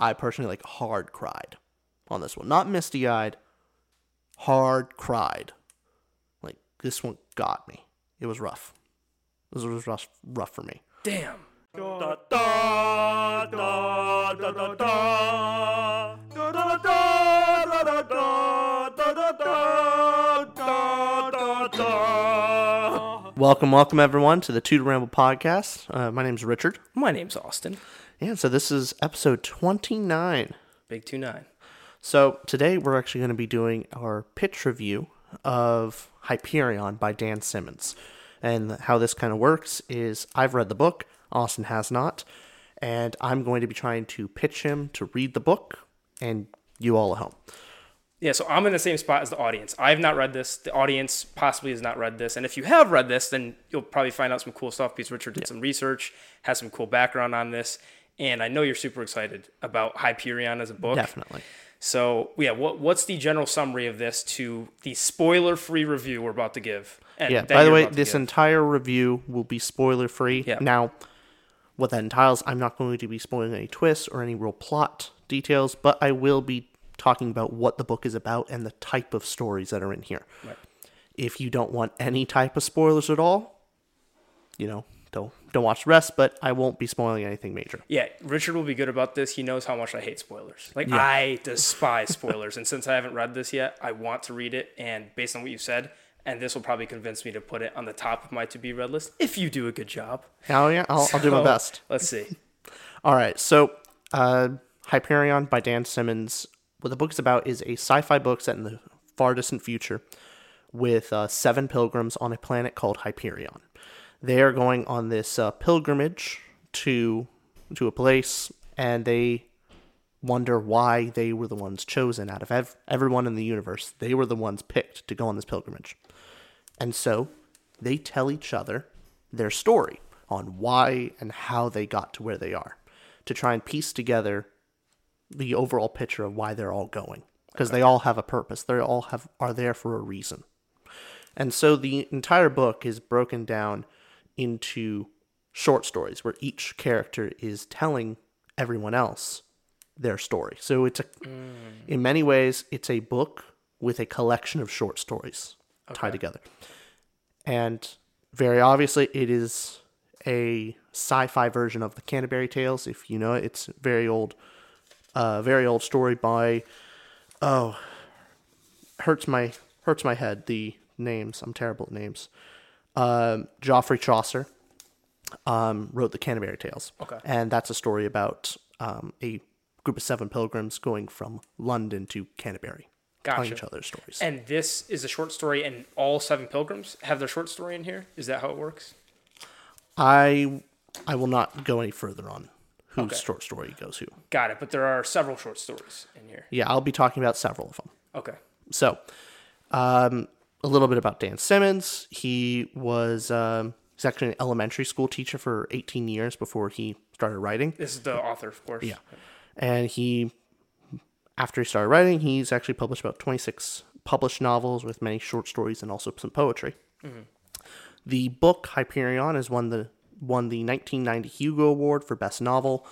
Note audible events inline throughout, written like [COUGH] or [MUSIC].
I personally like hard cried on this one. Not misty eyed, hard cried. Like this one got me. It was rough. This was rough, rough for me. Damn. Welcome, welcome everyone to the 2 To Ramble podcast. Uh, my name's Richard. My name's Austin. Yeah, so this is episode 29. Big two nine. So today we're actually going to be doing our pitch review of Hyperion by Dan Simmons. And how this kind of works is I've read the book, Austin has not, and I'm going to be trying to pitch him to read the book and you all at home. Yeah, so I'm in the same spot as the audience. I have not read this. The audience possibly has not read this. And if you have read this, then you'll probably find out some cool stuff because Richard did some research, has some cool background on this. And I know you're super excited about Hyperion as a book. Definitely. So, yeah, what, what's the general summary of this to the spoiler free review we're about to give? And Yeah, by the way, this give. entire review will be spoiler free. Yeah. Now, what that entails, I'm not going to be spoiling any twists or any real plot details, but I will be talking about what the book is about and the type of stories that are in here. Right. If you don't want any type of spoilers at all, you know, don't don't watch the rest, but I won't be spoiling anything major. Yeah, Richard will be good about this. He knows how much I hate spoilers. Like Yeah. I despise spoilers, and since I haven't read this yet, I want to read it. And based on what you said, and this will probably convince me to put it on the top of my to be read list if you do a good job. Oh yeah, I'll, I'll do my best. Let's see. All right, so uh, Hyperion by Dan Simmons. What the book is about is a sci-fi book set in the far distant future, with uh, seven pilgrims on a planet called Hyperion. They are going on this uh, pilgrimage to to a place, and they wonder why they were the ones chosen out of ev- everyone in the universe. They were the ones picked to go on this pilgrimage, and so they tell each other their story on why and how they got to where they are to try and piece together the overall picture of why they're all going because they all have a purpose. They all have are there for a reason. And so the entire book is broken down into short stories where each character is telling everyone else their story so it's a in many ways it's a book with a collection of short stories tied together and very obviously it is a sci-fi version of the Canterbury Tales. If you know it, it's very old, uh, very old story by, oh, hurts my hurts my head. The names I'm terrible at names. Um, Geoffrey Chaucer um, wrote the Canterbury Tales. Okay. and that's a story about um, a group of seven pilgrims going from London to Canterbury, telling each other's stories. And this is a short story, and all seven pilgrims have their short story in here. Is that how it works? I I will not go any further on whose Okay. short story goes who. Got it. But there are several short stories in here. Yeah, I'll be talking about several of them. Okay. So, um, a little bit about Dan Simmons. He was um, he's actually an elementary school teacher for 18 years before he started writing, This is the author, of course. Yeah. and he after he started writing, he's actually published about 26 published novels with many short stories and also some poetry. The book Hyperion has won the won the 1990 Hugo Award for Best Novel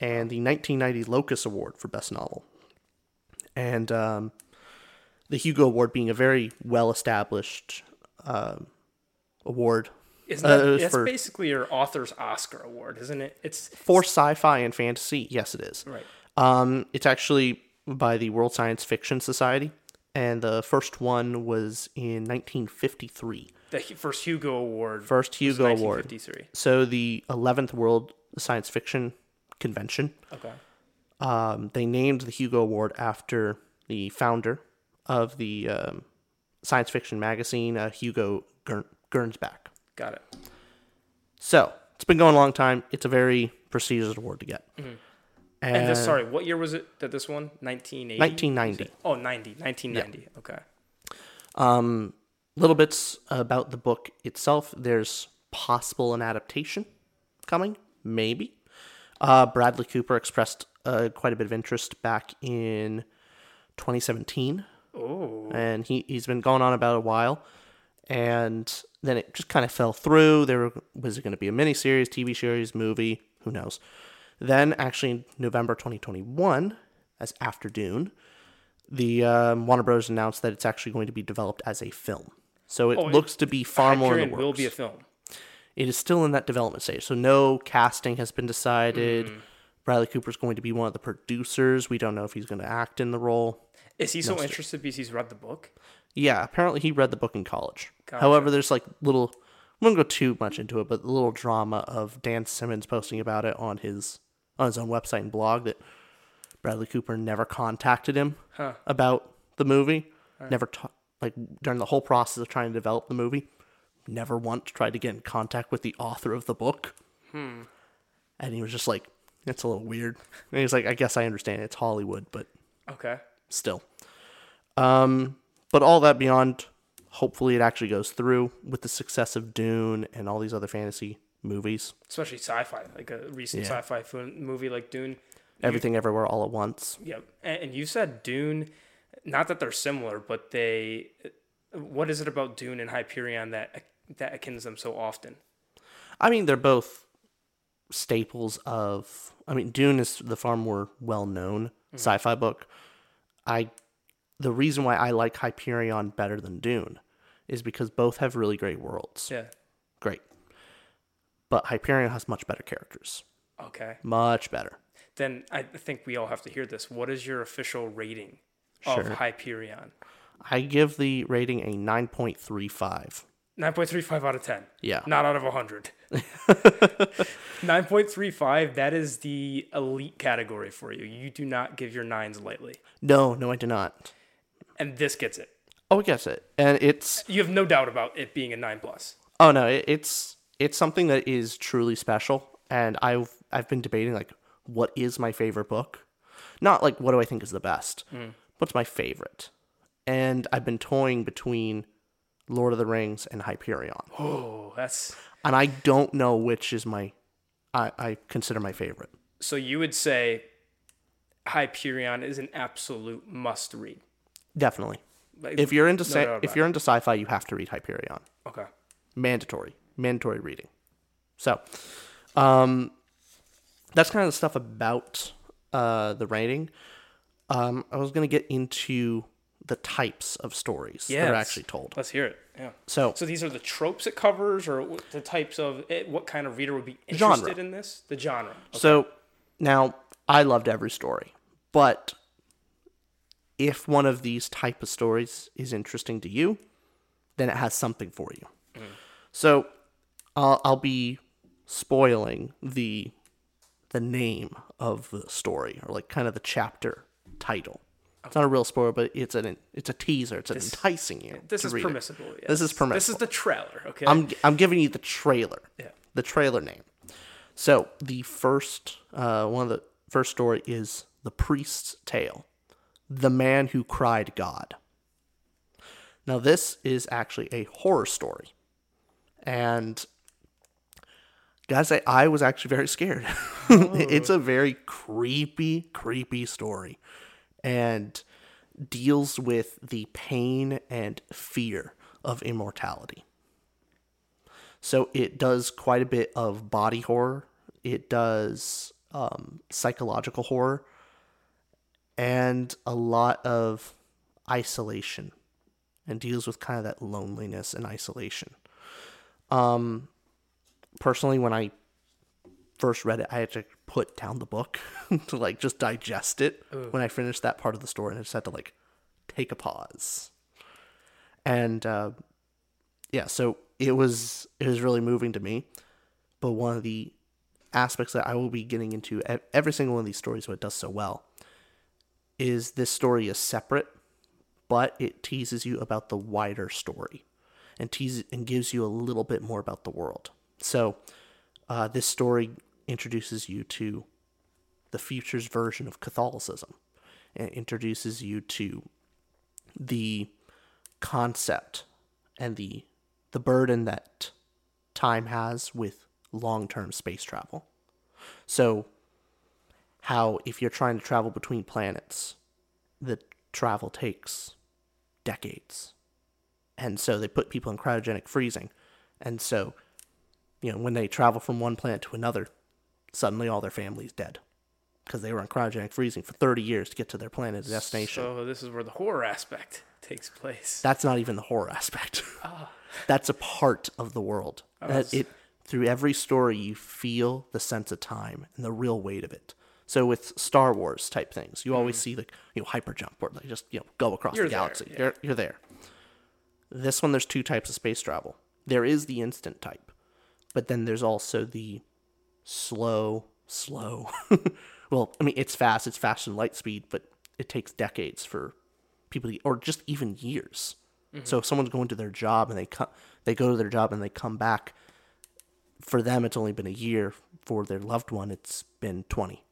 and the 1990 Locus Award for Best Novel. And um, the Hugo Award being a very well established um award Isn't that, Uh, that's for- basically your author's Oscar award, isn't it? It's for sci-fi and fantasy. Yes, it is. right. Um, it's actually by the World Science Fiction Society, and the first one was in 1953. The first Hugo Award. First was Hugo Award. 1953. So the 11th World Science Fiction Convention, Okay. um, they named the Hugo Award after the founder of the um, science fiction magazine, uh, Hugo Gern- Gernsback. Got it. So it's been going a long time. It's a very prestigious award to get. And this, sorry, what year was it that this one? 1980? 1990. Oh, 90. 1990. Okay. Um, little bits about the book itself. There's possible an adaptation coming, maybe. Uh, Bradley Cooper expressed uh, quite a bit of interest back in 2017, Oh. and he he's been going on about a while. And then it just kind of fell through. There was it going to be a miniseries, TV series, movie? Who knows? Then, actually, in November 2021, as After Dune, the um, Warner Bros. announced that it's actually going to be developed as a film. So it Oh, looks to be far more in the will be a film. it is still in that development stage. So no casting has been decided. Mm. Bradley is going to be one of the producers. We don't know if he's going to act in the role. Is he so interested because he's read the book? Yeah, apparently he read the book in college. Gotcha. However, there's like little. I won't go too much into it, but the little drama of Dan Simmons posting about it on his on his own website and blog that Bradley Cooper never contacted him Huh. about the movie. Never ta- like during the whole process of trying to develop the movie, never once tried to get in contact with the author of the book. Hmm. And he was just like, "It's a little weird." And he's like, "I guess I understand. It's Hollywood, but Okay. Still. Um, but all that beyond, hopefully it actually goes through with the success of Dune and all these other fantasy movies. Especially sci-fi, like a recent Yeah. sci-fi film, movie like Dune. Everything Everywhere All at Once. Yep. And, and you said Dune, not that they're similar, but they. What is it about Dune and Hyperion that that akins them so often? I mean, they're both staples of. I mean, Dune is the far more well known sci-fi book. I, the reason why I like Hyperion better than Dune, is because both have really great worlds. Yeah. Great, but Hyperion has much better characters. Okay. Much better. Then I think we all have to hear this. What is your official rating of Sure. Hyperion? I give the rating a nine point three five. 9.35 out of 10. Yeah. Not out of 100. [LAUGHS] 9.35, that is the elite category for you. You do not give your nines lightly. No, no, I do not. And this gets it. Oh, I guess it, and it's You have no doubt about it being a 9 plus. oh no, it, it's it's something that is truly special, and I've I've been debating like what is my favorite book, not like what do I think is the best, hmm. what's my favorite, and I've been toying between Lord of the Rings and Hyperion, Oh, that's and I don't know which is my I, I consider my favorite. so you would say Hyperion is an absolute must read. Definitely, Like, if you're into no sci- if you're into sci-fi, you have to read Hyperion. Okay. mandatory mandatory reading so um that's kind of the stuff about uh the writing um i was going to get into the types of stories Yeah. that are actually told Let's hear it. Yeah. so So these are the tropes it covers, or the types of it, what kind of reader would be Genre. interested in this? The genre. so now i loved every story but if one of these type of stories is interesting to you then it has something for you mm. so I'll, I'll be spoiling the the name of the story or like kind of the chapter title it's not a real spoiler but it's an it's a teaser it's an enticing you This is permissible. this is permissible. This is the trailer. Okay. I'm I'm giving you the trailer. Yeah. The trailer name. So the first uh, one of the first story is the priest's tale, the man who cried God. Now this is actually a horror story, and gotta say I was actually very scared. [LAUGHS] it's a very creepy, creepy story, and deals with the pain and fear of immortality. So it does quite a bit of body horror. It does um, psychological horror, and a lot of isolation, and deals with kind of that loneliness and isolation. Um, personally, when I first read it, I had to put down the book [LAUGHS] to like just digest it when I finished that part of the story, and I just had to like take a pause. And uh, yeah, so it was it was really moving to me. But one of the aspects that I will be getting into every single one of these stories, what it does so well, is this story is separate, but it teases you about the wider story, and teases and gives you a little bit more about the world. So, uh, this story introduces you to the future's version of Catholicism, and introduces you to the concept and the the burden that time has with long-term space travel. So how if you're trying to travel between planets, the travel takes decades. And so they put people in cryogenic freezing. And so, you know, when they travel from one planet to another, suddenly all their family's dead because they were in cryogenic freezing for 30 years to get to their planet destination. So this is where the horror aspect takes place. That's not even the horror aspect. [LAUGHS] [LAUGHS] That's a part of the world. Oh, that it through every story you feel the sense of time and the real weight of it. So with Star Wars type things, you always hmm. see like you know hyper jump or like just you know go across You're the there, galaxy. yeah. You're you're there. This one there's two types of space travel. There is the instant type, but then there's also the slow, slow. [LAUGHS] well, I mean it's fast. It's faster than light speed, but it takes decades for people to, or just even years. So if someone's going to their job and they come, they go to their job and they come back. For them, it's only been a year. For their loved one, it's been twenty,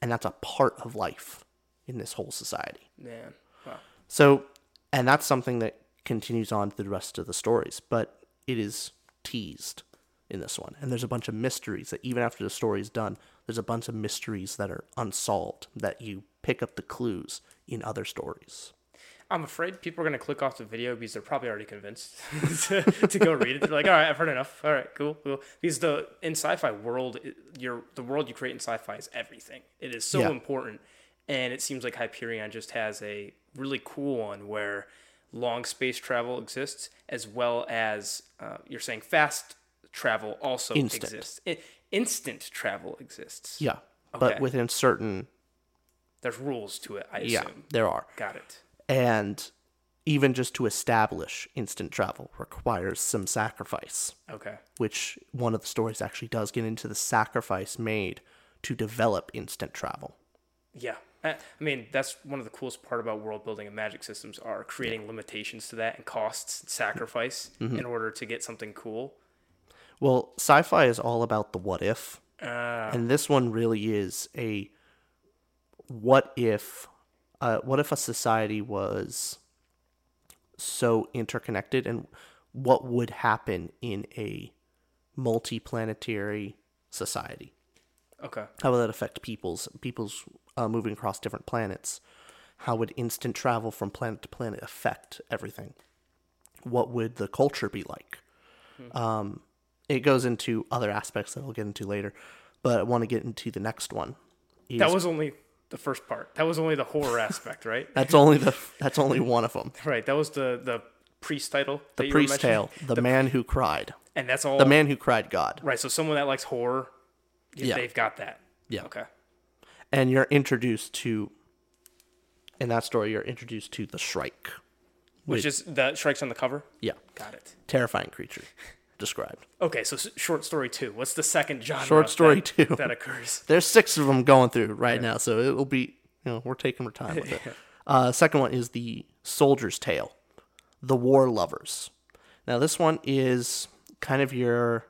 and that's a part of life in this whole society. Man. Wow. So, and that's something that continues on through the rest of the stories, but it is teased in this one. And there's a bunch of mysteries that even after the story is done, there's a bunch of mysteries that are unsolved that you pick up the clues in other stories. I'm afraid people are going to click off the video because they're probably already convinced [LAUGHS] to, to go read it. They're like, all right, I've heard enough. All right, cool, cool. Because the in sci-fi world, your the world you create in sci-fi is everything. It is so Yeah. important, and it seems like Hyperion just has a really cool one where long space travel exists as well as uh, you're saying fast travel also Instant. exists. Instant travel exists. Yeah. Okay. But within certain, There's rules to it. I assume. yeah, there are. Got it. And even just to establish instant travel requires some sacrifice. Okay. which one of the stories actually does get into the sacrifice made to develop instant travel. Yeah. I I mean, that's one of the coolest part about world building and magic systems are creating limitations to that and costs and sacrifice Mm-hmm. in order to get something cool. Well, sci-fi is all about the what if, Uh, and this one really is a what if uh, what if a society was so interconnected and what would happen in a multi-planetary society? okay. How would that affect people's people's uh, moving across different planets? How would instant travel from planet to planet affect everything? What would the culture be like? Um, it goes into other aspects that I'll get into later, but I want to get into the next one. Is, That was only the first part. That was only the horror aspect, right? [LAUGHS] that's only the that's only one of them. Right. That was the the priest title. The priest tale, the, man who cried, and that's all. the man who cried God, Right. So someone that likes horror, Yeah. they've got that. Yeah. Okay. and you're introduced to. In that story, you're introduced to the Shrike. Which is the Shrike's on the cover. Yeah, Got it. terrifying creature, [LAUGHS] described. Okay. So short story two. What's the second genre? Short story that, two. that [LAUGHS] occurs. There's six of them going through right now, so it'll be you know we're taking our time with it. [LAUGHS] Uh, second one is the Soldier's Tale, the War Lovers. Now this one is kind of your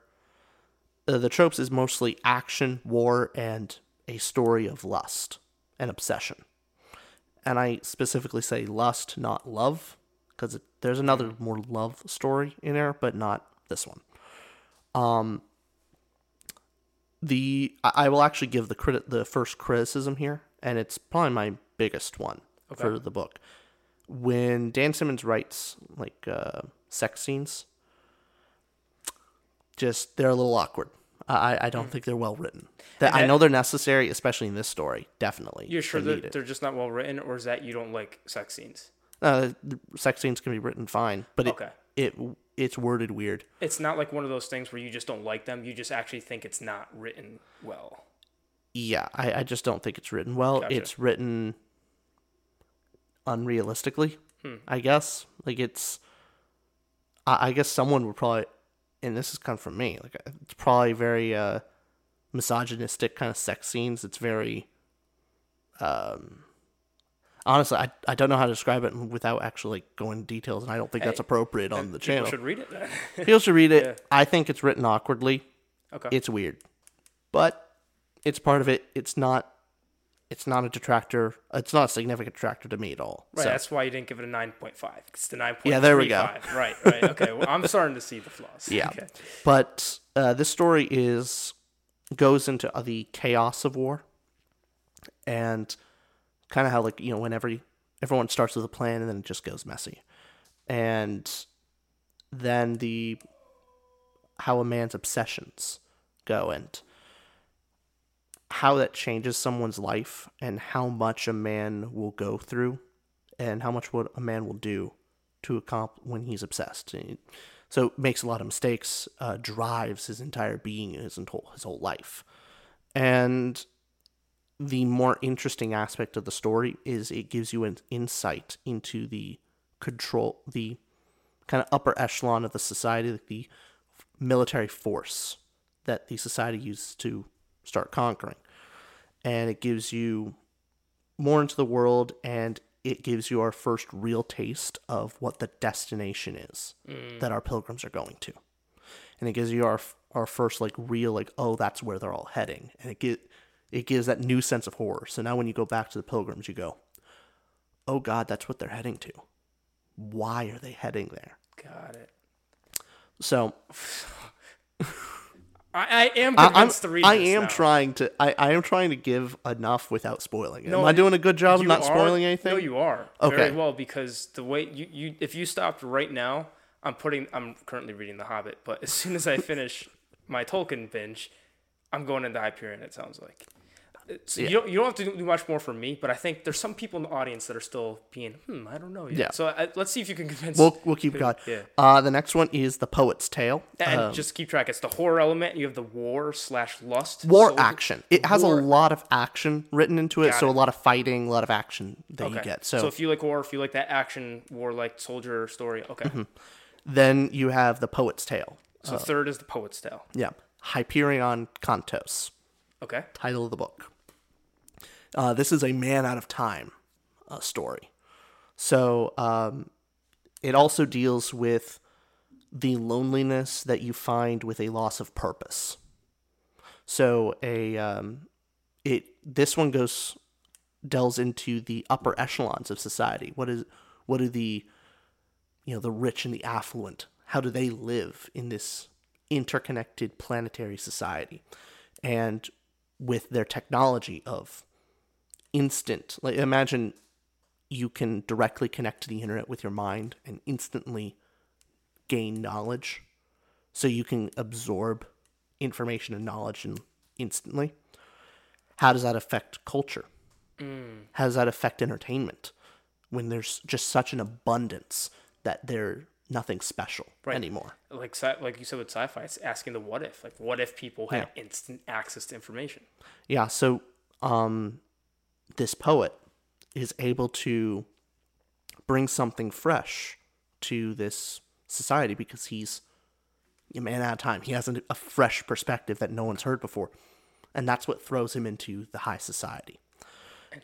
uh, the tropes is mostly action, war, and a story of lust and obsession. And I specifically say lust, not love, because there's another more love story in there, but not this one the I I will actually give the credit the first criticism here, and it's probably my biggest one for the book. When Dan Simmons writes like uh, sex scenes, just they're a little awkward. I I don't think they're well written. That, I know they're necessary, especially in this story. Definitely, You're sure they need that it. they're just not well written, or is that you don't like sex scenes? Uh, the sex scenes can be written fine, but it, Okay. it it's worded weird. It's not like one of those things where you just don't like them. You just actually think it's not written well. Yeah, I, I just don't think it's written well. Gotcha. It's written unrealistically, I guess. Like it's, I, I guess someone would probably, and this has come from me. Like it's probably very uh, misogynistic kind of sex scenes. It's very, um, honestly, I I don't know how to describe it without actually going into details, and I don't think that's appropriate on the People channel. should read it. [LAUGHS] People should read it. I think it's written awkwardly. okay. It's weird, but it's part of it. It's not. It's not a detractor. It's not a significant detractor to me at all. Right, So, that's why you didn't give it a 9.5. It's the 9.35. Yeah, there we go. [LAUGHS] Right, right. Okay, well, I'm starting to see the flaws. yeah, Okay. but uh, this story is goes into uh, the chaos of war, and kind of how like you know whenever you, everyone starts with a plan and then it just goes messy, and then the how a man's obsessions go and how that changes someone's life and how much a man will go through and how much what a man will do to accomplish when he's obsessed. So makes a lot of mistakes, uh, drives his entire being his whole his whole life, and the more interesting aspect of the story is it gives you an insight into the control, the kind of upper echelon of the society, like the military force that the society uses to start conquering. And it gives you more into the world and it gives you our first real taste of what the destination is mm. that our pilgrims are going to. And it gives you our our first like real like oh that's where they're all heading and it get it gives that new sense of horror. So now when you go back to the pilgrims you go oh god that's what they're heading to. Why are they heading there? Got it. So I, I am I, I'm, convinced to read I am now. trying to I, I am trying to give enough without spoiling it. No, Am I doing a good job of not are- spoiling anything? No, you are. Okay. Very well because the way you, you if you stopped right now, I'm putting I'm currently reading The Hobbit, but as soon as I finish my Tolkien binge, I'm going into Hyperion. It sounds like. So you don't you don't have to do much more for me, but I think there's some people in the audience that are still being hmm I don't know yet. Yeah. So I, let's see if you can convince. We'll we'll keep [LAUGHS] going. Yeah. Uh, the next one is the Poet's Tale. and Um, just keep track. It's the horror element. You have the war slash lust. war So- action. It has war- a lot of action written into it, Got so it. a lot of fighting, a lot of action that you get. So, if you like horror, if you like that action war like soldier story, okay. Mm-hmm. then you have the Poet's Tale. So third is the poet's tale. Yeah, Hyperion Cantos. Okay. title of the book. Uh, this is a man out of time uh, story. So um, it also deals with the loneliness that you find with a loss of purpose. So a um, it this one goes delves into the upper echelons of society. What is what do the you know the rich and the affluent how do they live in this interconnected planetary society and with their technology of instant. Like imagine you can directly connect to the internet with your mind and instantly gain knowledge. So you can absorb information and knowledge and instantly. How does that affect culture? How does that affect entertainment when there's just such an abundance that they're nothing special anymore? Like sci- like you said with sci-fi, it's asking the what if. Like what if people had instant access to information? Yeah, so um this poet is able to bring something fresh to this society because he's a man out of time. He has a, a fresh perspective that no one's heard before. And that's what throws him into the high society.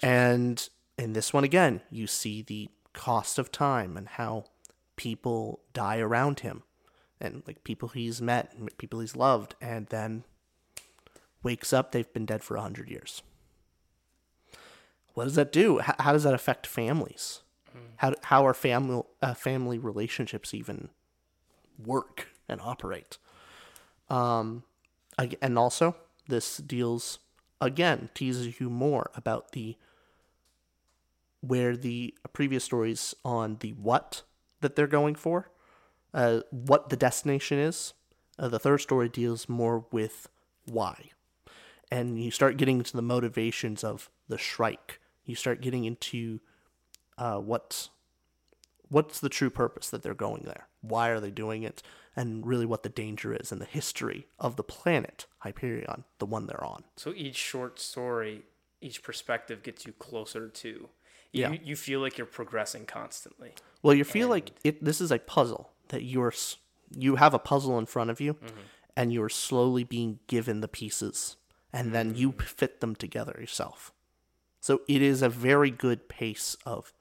And in this one again, you see the cost of time and how people die around him and like people he's met people he's loved and then wakes up they've been dead for a 100 years what does that do how, how does that affect families how, how are family uh, family relationships even work and operate um and also this deals again teases you more about the where the previous stories on the what that they're going for uh, what the destination is. Uh, the third story deals more with why. And you start getting into the motivations of the Shrike. You start getting into uh, what's what's the true purpose that they're going there. Why are they doing it? and really what the danger is and the history of the planet Hyperion, the one they're on. So each short story, each perspective gets you closer to. You, Yeah. You feel like you're progressing constantly. Well, you feel like it. This is a puzzle that you're. You have a puzzle in front of you, and you are slowly being given the pieces, and then you fit them together yourself. So it is a very good pace of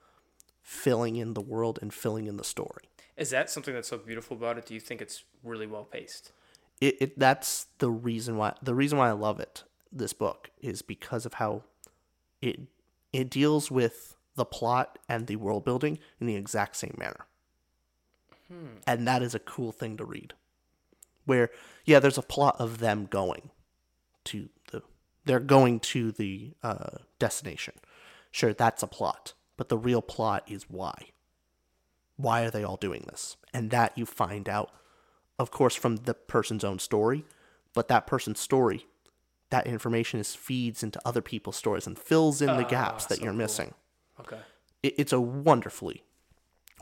filling in the world and filling in the story. Is that something that's so beautiful about it? Do you think it's really well paced? It, it that's the reason why the reason why I love it. This book is because of how it it deals with the plot and the world building in the exact same manner. And that is a cool thing to read. Where yeah, there's a plot of them going to the they're going to the uh, destination. Sure, that's a plot, but the real plot is why. Why are they all doing this? And that you find out, of course, from the person's own story, but that person's story, that information is feeds into other people's stories and fills in the ah, gaps that so you're cool. missing. Okay. It, it's a wonderfully,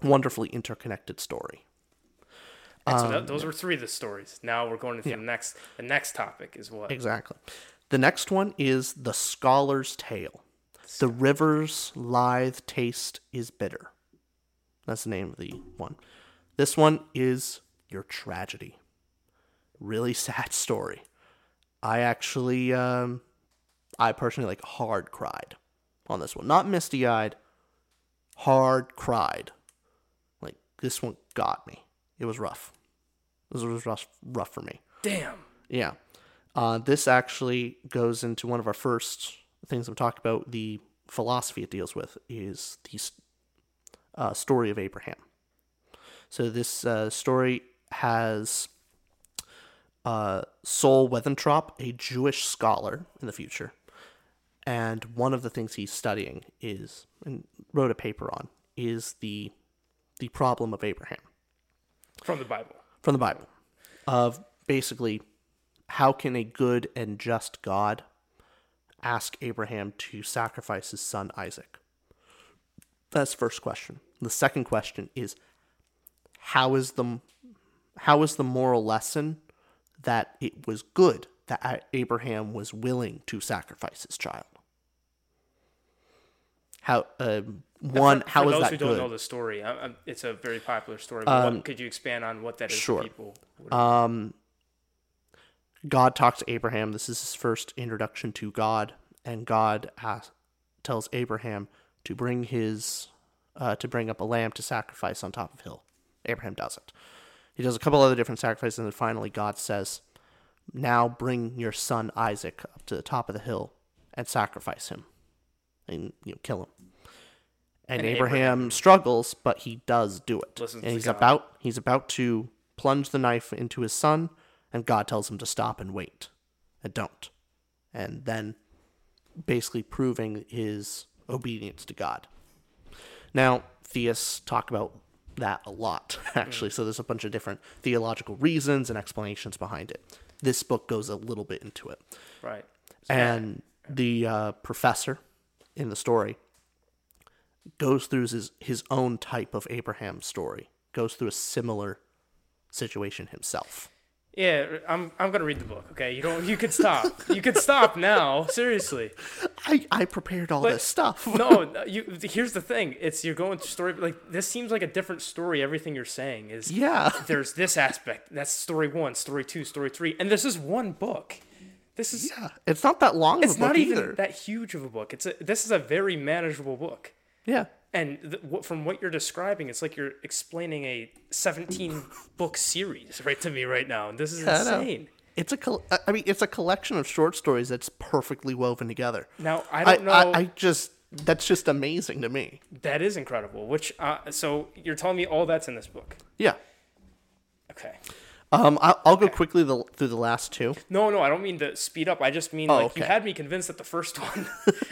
wonderfully interconnected story. So um, that, those were three of the stories. Now we're going into the next. The next topic is what? Exactly. The next one is The Scholar's Tale. The river Lethe's taste is bitter. That's the name of the one. This one is Your Tragedy. Really [LAUGHS] sad story. I actually, um, I personally like hard cried on this one. Not misty eyed, hard cried. Like, this one got me. It was rough. This was rough, rough for me. Damn. Yeah. Uh, this actually goes into one of our first things I'm talking about. The philosophy it deals with is the uh, story of Abraham. So this uh, story has uh, Sol Weintraub, a Jewish scholar in the future, and one of the things he's studying is and wrote a paper on is the the problem of Abraham From the Bible. from the Bible of basically how can a good and just God ask Abraham to sacrifice his son Isaac? That's the first question. The second question is how is the how is the moral lesson that it was good that Abraham was willing to sacrifice his child? How uh, one For- how for is those that who good? don't know the story, I, I, it's a very popular story. But what, could you expand on what that is sure. for people? Um, God talks to Abraham. This is his first introduction to God, and God asks, tells Abraham to bring his uh, to bring up a lamb to sacrifice on top of hill. Abraham does it. He does a couple other different sacrifices, and then finally God says, "Now bring your son Isaac up to the top of the hill and sacrifice him, and you know, kill him." And, And Abraham, Abraham- struggles, but he does do it. And he's God. about he's about to plunge the knife into his son, and God tells him to stop and wait, and don't, and then basically proving his obedience to God. Now, theists talk about that a lot, [LAUGHS] actually. So there's a bunch of different theological reasons and explanations behind it. This book goes a little bit into it. Right. And the uh, professor in the story goes through his, his own type of Abraham story, goes through a similar situation himself. Yeah, I'm. I'm gonna read the book. Okay, you don't. You could stop. you could stop now. Seriously. I, I prepared all this stuff. [LAUGHS] No. You. Here's the thing. It's you're going through story. Like this seems like a different story. Everything you're saying is. Yeah. [LAUGHS] There's this aspect. That's story one, story two, story three, and this is one book. This is. Yeah, it's not that long It's of a book not even either. that huge of a book. It's a. This is a very manageable book. yeah. And th- what, from what you're describing, it's like you're explaining a 17 [LAUGHS] book series right to me right now, and this is I know. insane. It's a col- I mean, it's a collection of short stories that's perfectly woven together. Now I I, don't know. I, I just that's just amazing to me. that is incredible. Which uh, so you're telling me all that's in this book? Yeah. Okay. Um, I, I'll go quickly the, through the last two. No, no, I don't mean to speed up. I just mean Oh, like you had me convinced that the first one.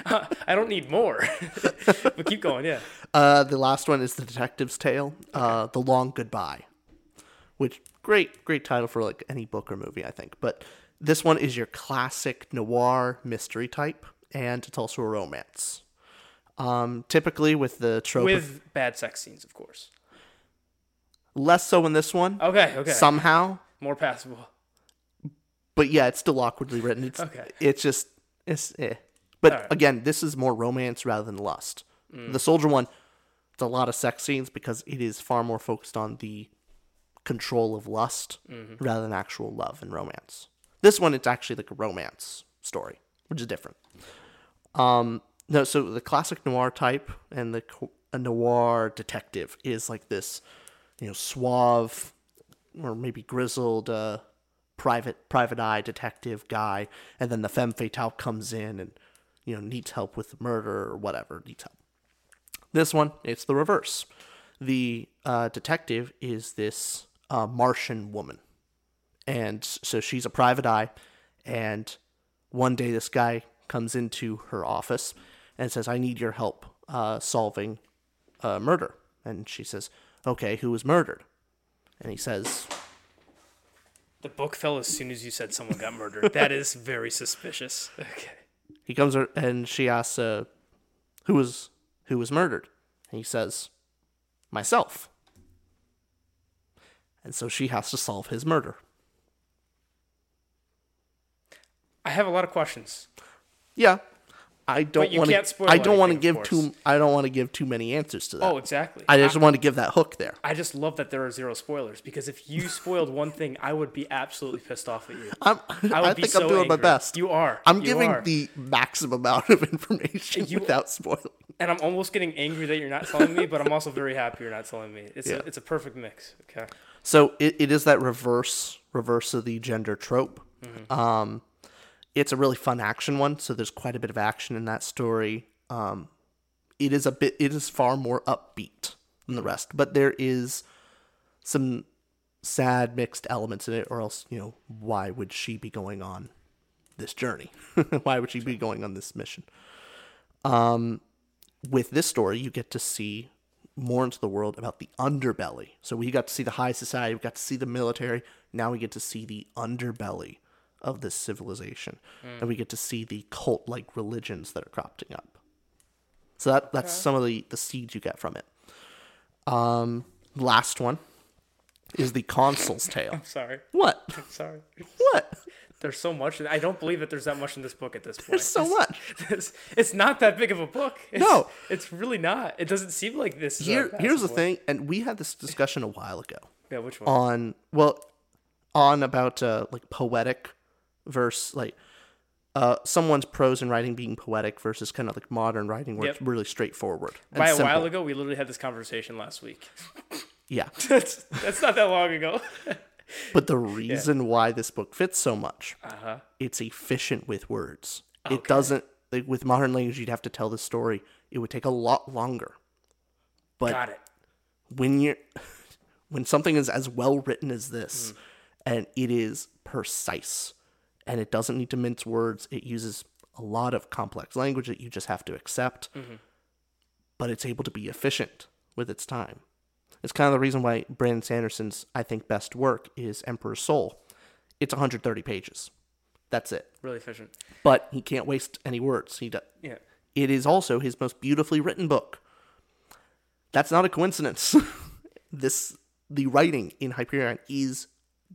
[LAUGHS] I don't need more. [LAUGHS] but keep going. Yeah. Uh, the last one is the Detective's Tale, uh, the Long Goodbye, which great, great title for like any book or movie, I think. But this one is your classic noir mystery type, and it's also a romance. Um, typically with the trope of With bad sex scenes, of course. Less so in this one. Okay, okay. Somehow, More passable. but yeah, it's still awkwardly written. It's Okay. it's just it's eh. But Alright. again, this is more romance rather than lust. Mm. The soldier one, it's a lot of sex scenes because it is far more focused on the control of lust Mm-hmm. rather than actual love and romance. This one, it's actually like a romance story, which is different. Um, no, so the classic noir type and the co- a noir detective is like this, you know, suave or maybe grizzled uh, private private eye detective guy, and then the femme fatale comes in and you know needs help with murder or whatever needs help. This one, it's the reverse. The uh, detective is this uh, Martian woman, and so she's a private eye, and one day this guy comes into her office and says, "I need your help uh, solving a murder." And she says, "Okay, who was murdered?" And he says, The book fell as soon as you said someone got murdered. that is [LAUGHS] very suspicious. Okay. he comes and she asks, uh, "Who was who was murdered?" And he says, "Myself." And so she has to solve his murder. I have a lot of questions. Yeah, I don't want to. I don't want to give too. I don't want to give too many answers to that. Oh, exactly. I just want to give that hook there. I just love that there are zero spoilers because if you spoiled one thing, I would be absolutely pissed off at you. [LAUGHS] I'm, I I, think so I'm doing my best. You are. I'm You giving are. the maximum amount of [LAUGHS] information You- without spoiling. And I'm almost getting angry that you're not telling me, but I'm also very happy you're not telling me. It's Yeah. a, it's a perfect mix. Okay. So it, it is that reverse reverse of the gender trope. Mm-hmm. Um, it's a really fun action one. So there's quite a bit of action in that story. Um, it is a bit. It is far more upbeat than the rest, but there is some sad mixed elements in it, or else you know why would she be going on this journey? [LAUGHS] why would she be going on this mission? Um, with this story, you get to see more into the world about the underbelly. So we got to see the high society, we got to see the military. Now we get to see the underbelly of this civilization, and we get to see the cult-like religions that are cropping up. So that that's some of the the seeds you get from it. Um, last one is the consul's [LAUGHS] tale. i'm Sorry. What? i'm Sorry. What? [LAUGHS] There's so much. I don't believe that there's that much in this book at this point. There's so much. It's, it's not that big of a book. It's, No. It's really not. It doesn't seem like this. Is Here, here's the thing, and we had this discussion a while ago. [LAUGHS] Yeah, which one? on well on about uh like poetic verse like uh someone's prose and writing being poetic versus kind of like modern writing where it's really straightforward By a simple. while ago, we literally had this conversation last week. yeah [LAUGHS] that's, that's not that long ago. [LAUGHS] but the reason why this book fits so much Uh-huh. it's efficient with words it doesn't like with modern language you'd have to tell the story it would take a lot longer but Got it. when you're [LAUGHS] when something is as well written as this Mm. and it is precise and it doesn't need to mince words it uses a lot of complex language that you just have to accept Mm-hmm. but it's able to be efficient with its time it's kind of the reason why brandon sanderson's i think best work is emperor's soul it's 130 pages that's it Really efficient. but he can't waste any words he does Yeah. it is also his most beautifully written book. That's not a coincidence. [LAUGHS] this the writing in Hyperion is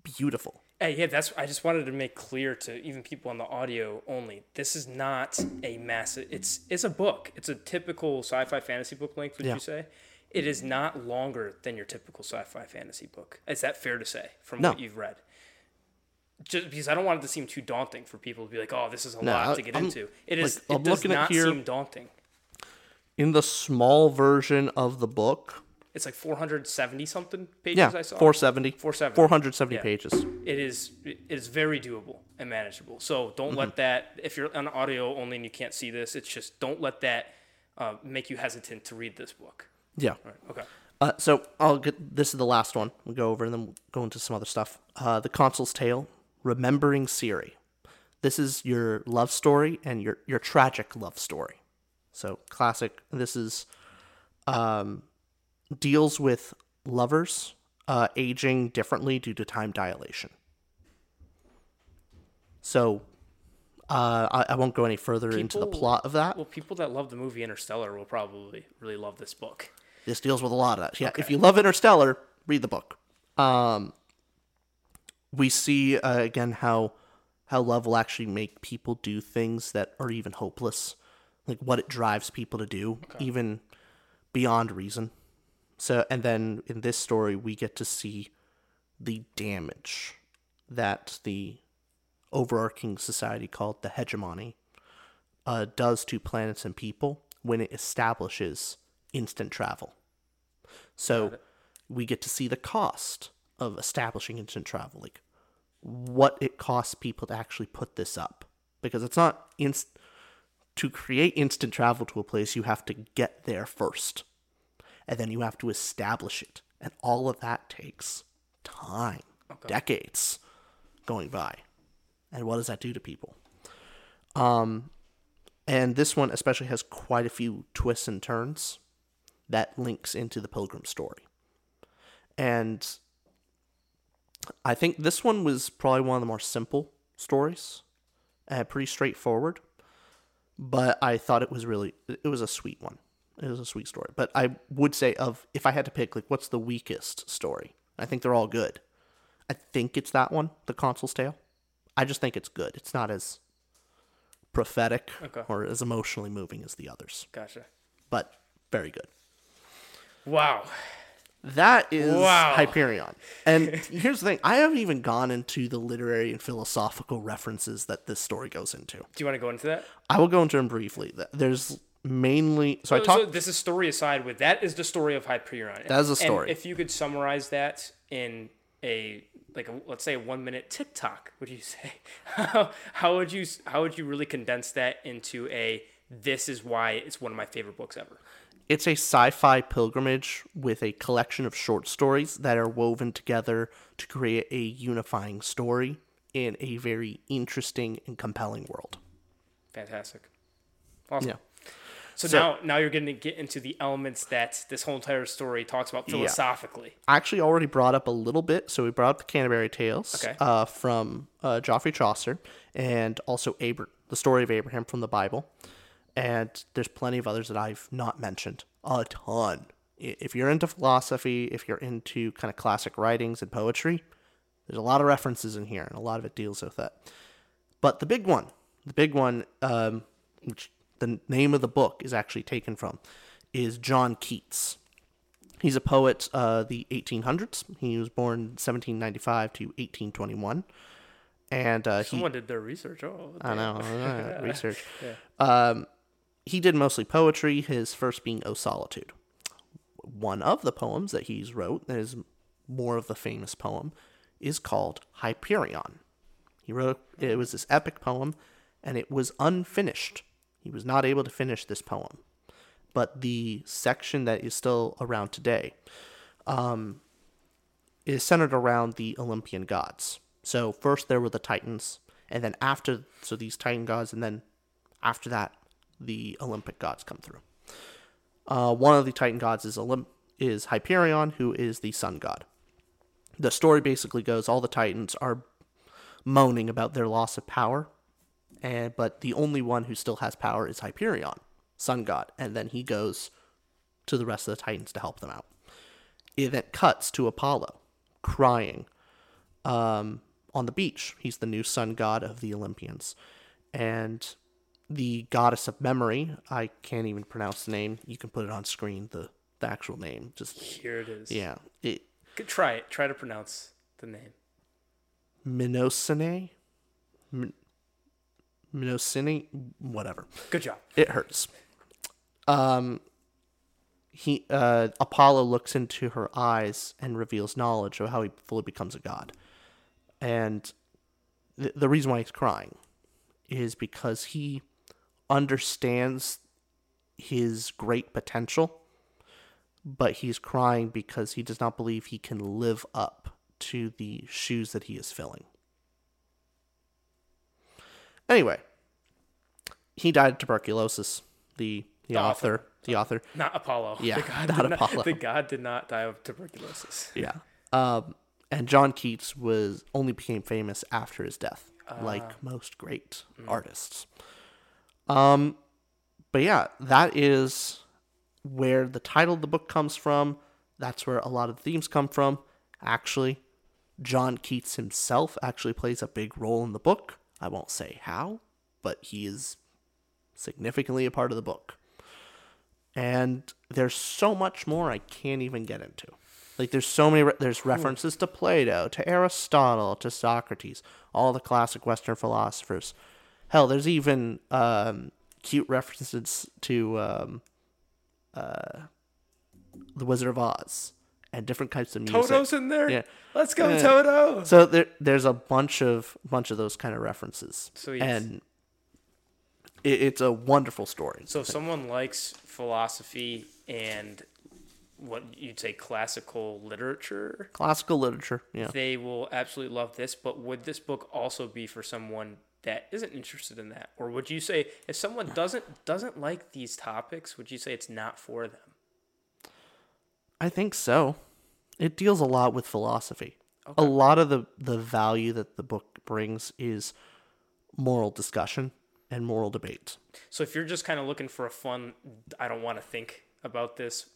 beautiful. Hey, yeah, that's. I just wanted to make clear to even people on the audio only. This is not a massive. It's it's a book. It's a typical sci-fi fantasy book length. Would Yeah. you say? It is not longer than your typical sci-fi fantasy book. Is that fair to say from No. what you've read? Just because I don't want it to seem too daunting for people to be like, "Oh, this is a No, lot I- to get I'm- into." It like, is. I'm it does looking at not here- seem daunting. In the small version of the book, It's like 470 something pages. yeah, I saw 470, 470. 470 Yeah. pages. it is it is very doable and manageable. So don't Mm-hmm. let that if you're on audio only and you can't see this, it's just don't let that uh, make you hesitant to read this book. Yeah. Right. Okay. Uh, so I'll get this is the last one. We'll go over and then we'll go into some other stuff. Uh, the Consul's Tale, Remembering Siri. This is your love story and your your tragic love story. So classic. This is um, deals with lovers uh, aging differently due to time dilation. So uh, I, I won't go any further into the plot of that. Well, people that love the movie Interstellar will probably really love this book. This deals with a lot of that. Yeah, if you love Interstellar, read the book. Um, we see uh, again how how love will actually make people do things that are even hopeless, like what it drives people to do, even beyond reason. So, and then in this story, we get to see the damage that the overarching society called the hegemony uh, does to planets and people when it establishes instant travel. So we get to see the cost of establishing instant travel, like what it costs people to actually put this up, because it's not inst- to create instant travel to a place. You have to get there first, and then you have to establish it, and all of that takes time, decades going by. And what does that do to people? Um, and this one especially has quite a few twists and turns that links into the Pilgrim story. And I think this one was probably one of the more simple stories, uh, pretty straightforward. But I thought it was really it was a sweet one. It was a sweet story. But I would say of if I had to pick like what's the weakest story, I think they're all good. I think it's that one, the Consul's Tale. I just think it's good. It's not as prophetic Okay. or as emotionally moving as the others, Gotcha. but very good. Wow. That is Wow. Hyperion. And [LAUGHS] here's the thing I haven't even gone into the literary and philosophical references that this story goes into. Do you want to go into that? I will go into them briefly. There's mainly. So I So, talked. so this is story aside with that is the story of Hyperion. That is a And story. if you could summarize that in a like a, let's say a one minute TikTok, would you [LAUGHS] say how, how would you how would you really condense that into a this is why it's one of my favorite books ever? It's a sci fi pilgrimage with a collection of short stories that are woven together to create a unifying story in a very interesting and compelling world. Fantastic. Awesome. Yeah. So, So- now now you're going to get into the elements that this whole entire story talks about philosophically. I actually already brought up a little bit. So we brought up the Canterbury Tales Okay. uh, from uh, Geoffrey Chaucer and also Abra- the story of Abraham from the Bible. And there's plenty of others that I've not mentioned. A ton. If you're into philosophy, if you're into kind of classic writings and poetry, there's a lot of references in here, and a lot of it deals with that. But the big one, the big one, um, which the name of the book is actually taken from, is John Keats. He's a poet, uh, the 1800s. He was born 1795 to 1821, and uh, he Someone did their research. Oh, I know [LAUGHS] uh, research. Um, he did mostly poetry. His first being "O Solitude." One of the poems that he's wrote that is more of the famous poem is called Hyperion. He wrote it was this epic poem, and it was unfinished. He was not able to finish this poem, but the section that is still around today um, is centered around the Olympian gods. So first there were the Titans, and then after so these Titan gods, and then after that the Olympic gods come through. Uh, one of the Titan gods is Olymp- is Hyperion, who is the sun god. The story basically goes all the Titans are moaning about their loss of power, and but the only one who still has power is Hyperion, sun god, and then he goes to the rest of the Titans to help them out. It then cuts to Apollo crying um, on the beach. He's the new sun god of the Olympians. And the goddess of memory, I can't even pronounce the name. You can put it on screen, the, the actual name. Just, Here it is. yeah. It, Good- Try it. Try to pronounce the name. Minosine? Min- Minosine? Whatever. Good job. It hurts. Um, he uh, Apollo looks into her eyes and reveals knowledge of how he fully becomes a god, and the the reason why he's crying is because he understands his great potential, but he's crying because he does not believe he can live up to the shoes that he is filling. Anyway, he died of tuberculosis. The the, The author, author. the author, Not Apollo. Yeah, the god not did Apollo. the god did not die of tuberculosis. yeah. Um, and John Keats was only became famous after his death, like most great artists. Um, but yeah, that is where the title of the book comes from. That's where a lot of the themes come from. Actually, John Keats himself actually plays a big role in the book. I won't say how, but he is significantly a part of the book. And there's so much more I can't even get into. Like there's so many re- there's references to Plato, to Aristotle, to Socrates, all the classic Western philosophers. Hell, there's even um, cute references to um, uh, the Wizard of Oz and different types of music. Toto's in there. Yeah. Let's go, Yeah. Toto. So there, there's a bunch of bunch of those kind of references, Sweet. and it, it's a wonderful story. So if someone likes philosophy and what you'd say classical literature, Classical literature, yeah. they will absolutely love this. But would this book also be for someone that isn't interested in that, or would you say if someone doesn't doesn't like these topics, would you say it's not for them? I think so. It deals a lot with philosophy. A lot of the, the value that the book brings is moral discussion and moral debate. So if you're just kind of looking for a fun, I don't want to think about this.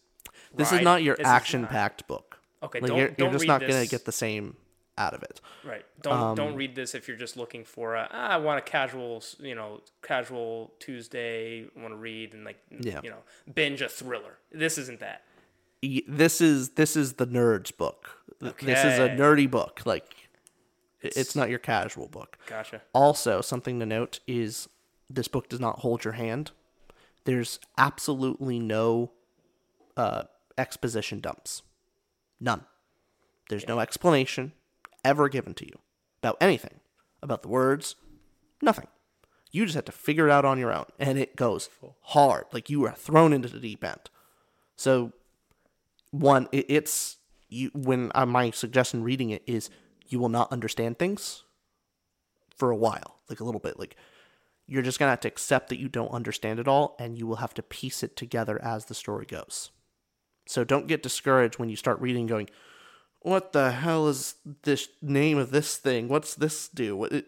This ride, is not your this is action not- packed book. Okay, like don't- you're, don't you're just not gonna get the same out of it. Right. Don't Um, don't read this if you're just looking for a ah, I want a casual, you know, casual Tuesday. want to read and like Yeah. you know binge a thriller. This isn't that. This is this is the nerd's book. Th- This is a nerdy book. Like i- it's not your casual book. Gotcha. Also, something to note is this book does not hold your hand. There's absolutely no uh, exposition dumps. None. There's no explanation ever given to you about anything, about the words, nothing. You just have to figure it out on your own, and it goes hard. Like you are thrown into the deep end. So, one, it, it's you. When uh, my suggestion reading it is, you will not understand things for a while, like a little bit. Like you're just gonna have to accept that you don't understand it all, and you will have to piece it together as the story goes. So don't get discouraged when you start reading, going, "What the hell is this name of this thing? What's this do?" What it,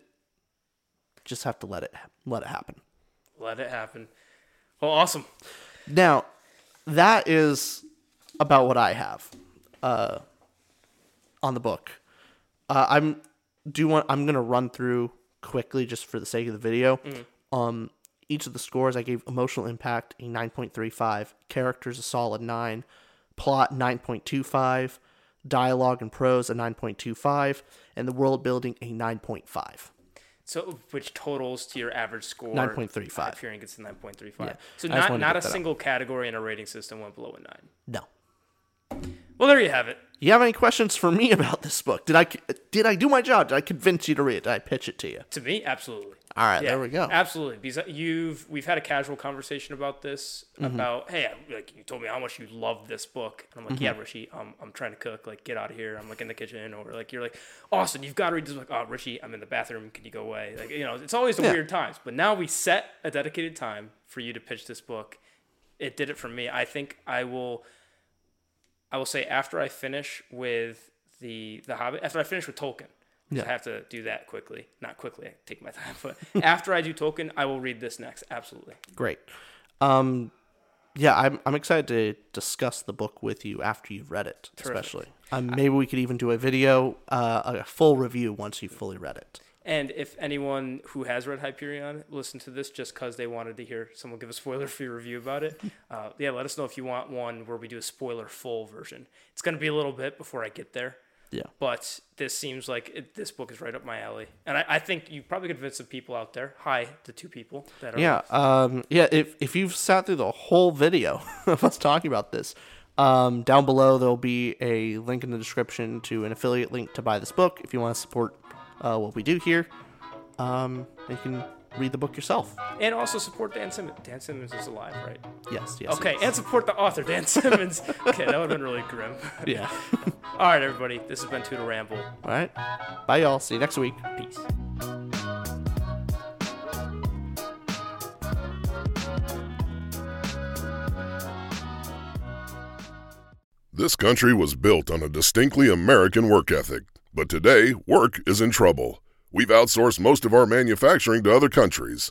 just have to let it let it happen. Let it happen. Well, awesome. Now, that is about what I have uh, on the book. Uh, I'm do want I'm gonna run through quickly just for the sake of the video. Um, each of the scores I gave emotional impact a 9.35, characters a solid nine, plot 9.25, dialogue and prose a 9.25, and the world building a 9.5. So, which totals to your average score? 9.35. Hyperion gets to 9.35. So, I just not, not a single category in a rating system went below a 9. No. Well, there you have it. You have any questions for me [LAUGHS] about this book? Did I did I do my job? Did I convince you to read it? Did I pitch it to you? To me, absolutely. All right, there we go. Absolutely, because you've we've had a casual conversation about this. Mm-hmm. About hey, like you told me how much you love this book, and I'm like, yeah, Richie, um, I'm trying to cook. Like, get out of here. I'm like in the kitchen, or like you're like, Austin, you've got to read this book. Oh, Richie, I'm in the bathroom. Can you go away? Like, you know, it's always the Yeah. weird times. But now we set a dedicated time for you to pitch this book. It did it for me. I think I will. I will say after I finish with the the Hobbit, after I finish with Tolkien, Yeah. I have to do that quickly. Not quickly, I take my [LAUGHS] time, but after I do Tolkien, I will read this next. Absolutely. Great. Um, yeah, I'm I'm excited to discuss the book with you after you've read it, especially. Um, maybe we could even do a video, uh, a full review once you've fully read it. And if anyone who has read Hyperion listened to this just because they wanted to hear someone give a spoiler free review about it, uh, yeah, let us know if you want one where we do a spoiler full version. It's going to be a little bit before I get there. Yeah. But this seems like it, this book is right up my alley. And I, I think you probably could convinced some people out there. Hi the two people that are. Yeah, um, yeah. If if you've sat through the whole video [LAUGHS] of us talking about this, um, down below there'll be a link in the description to an affiliate link to buy this book if you want to support uh, what we do here. Um, you can read the book yourself. And also support Dan Simmons. Dan Simmons is alive, right? Yes, yes. Okay, and support the author, Dan Simmons. [LAUGHS] okay, that would have been really grim. yeah. [LAUGHS] All right, everybody, this has been 2 To Ramble. All right. Bye, y'all. See you next week. Peace. This country was built on a distinctly American work ethic, but today, work is in trouble. We've outsourced most of our manufacturing to other countries.